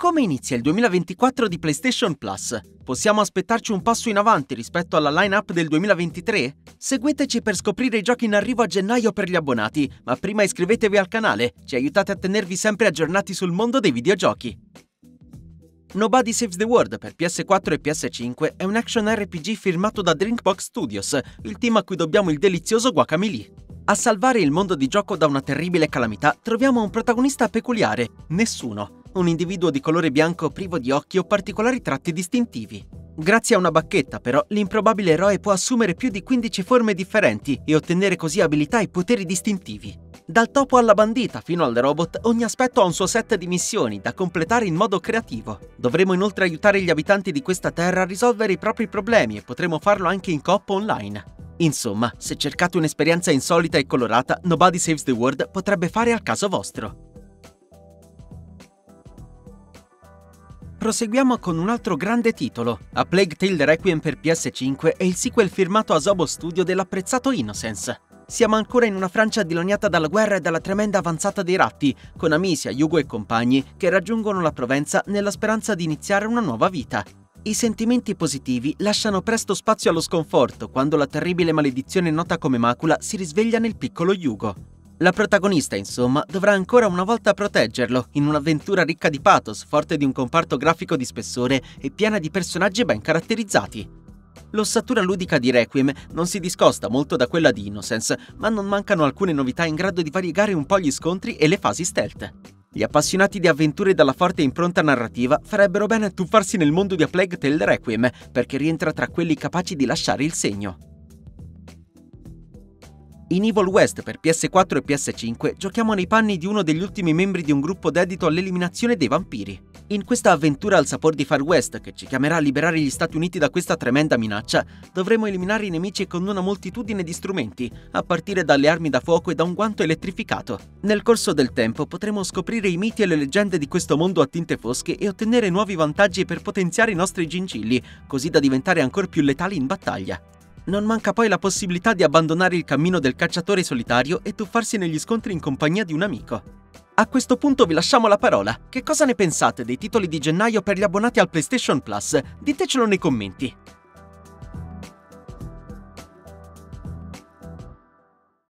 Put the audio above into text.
Come inizia il 2024 di PlayStation Plus? Possiamo aspettarci un passo in avanti rispetto alla line-up del 2023? Seguiteci per scoprire i giochi in arrivo a gennaio per gli abbonati, ma prima iscrivetevi al canale, ci aiutate a tenervi sempre aggiornati sul mondo dei videogiochi. Nobody Saves the World per PS4 e PS5 è un action RPG firmato da Drinkbox Studios, il team a cui dobbiamo il delizioso Guacamelee. A salvare il mondo di gioco da una terribile calamità troviamo un protagonista peculiare, nessuno, un individuo di colore bianco privo di occhi o particolari tratti distintivi. Grazie a una bacchetta, però, l'improbabile eroe può assumere più di 15 forme differenti e ottenere così abilità e poteri distintivi. Dal topo alla bandita fino al robot, ogni aspetto ha un suo set di missioni da completare in modo creativo. Dovremo inoltre aiutare gli abitanti di questa terra a risolvere i propri problemi e potremo farlo anche in coop online. Insomma, se cercate un'esperienza insolita e colorata, Nobody Saves the World potrebbe fare al caso vostro. Proseguiamo con un altro grande titolo. A Plague Tale Requiem per PS5 è il sequel firmato a Zobo Studio dell'apprezzato Innocence. Siamo ancora in una Francia dilaniata dalla guerra e dalla tremenda avanzata dei ratti, con Amicia, Yugo e compagni che raggiungono la Provenza nella speranza di iniziare una nuova vita. I sentimenti positivi lasciano presto spazio allo sconforto quando la terribile maledizione nota come macula si risveglia nel piccolo Yugo. La protagonista, insomma, dovrà ancora una volta proteggerlo, in un'avventura ricca di pathos, forte di un comparto grafico di spessore e piena di personaggi ben caratterizzati. L'ossatura ludica di Requiem non si discosta molto da quella di Innocence, ma non mancano alcune novità in grado di variegare un po' gli scontri e le fasi stealth. Gli appassionati di avventure dalla forte impronta narrativa farebbero bene a tuffarsi nel mondo di A Plague Tale Requiem, perché rientra tra quelli capaci di lasciare il segno. In Evil West per PS4 e PS5 giochiamo nei panni di uno degli ultimi membri di un gruppo dedito all'eliminazione dei vampiri. In questa avventura al sapor di Far West, che ci chiamerà a liberare gli Stati Uniti da questa tremenda minaccia, dovremo eliminare i nemici con una moltitudine di strumenti, a partire dalle armi da fuoco e da un guanto elettrificato. Nel corso del tempo potremo scoprire i miti e le leggende di questo mondo a tinte fosche e ottenere nuovi vantaggi per potenziare i nostri gingilli, così da diventare ancora più letali in battaglia. Non manca poi la possibilità di abbandonare il cammino del cacciatore solitario e tuffarsi negli scontri in compagnia di un amico. A questo punto vi lasciamo la parola. Che cosa ne pensate dei titoli di gennaio per gli abbonati al PlayStation Plus? Ditecelo nei commenti.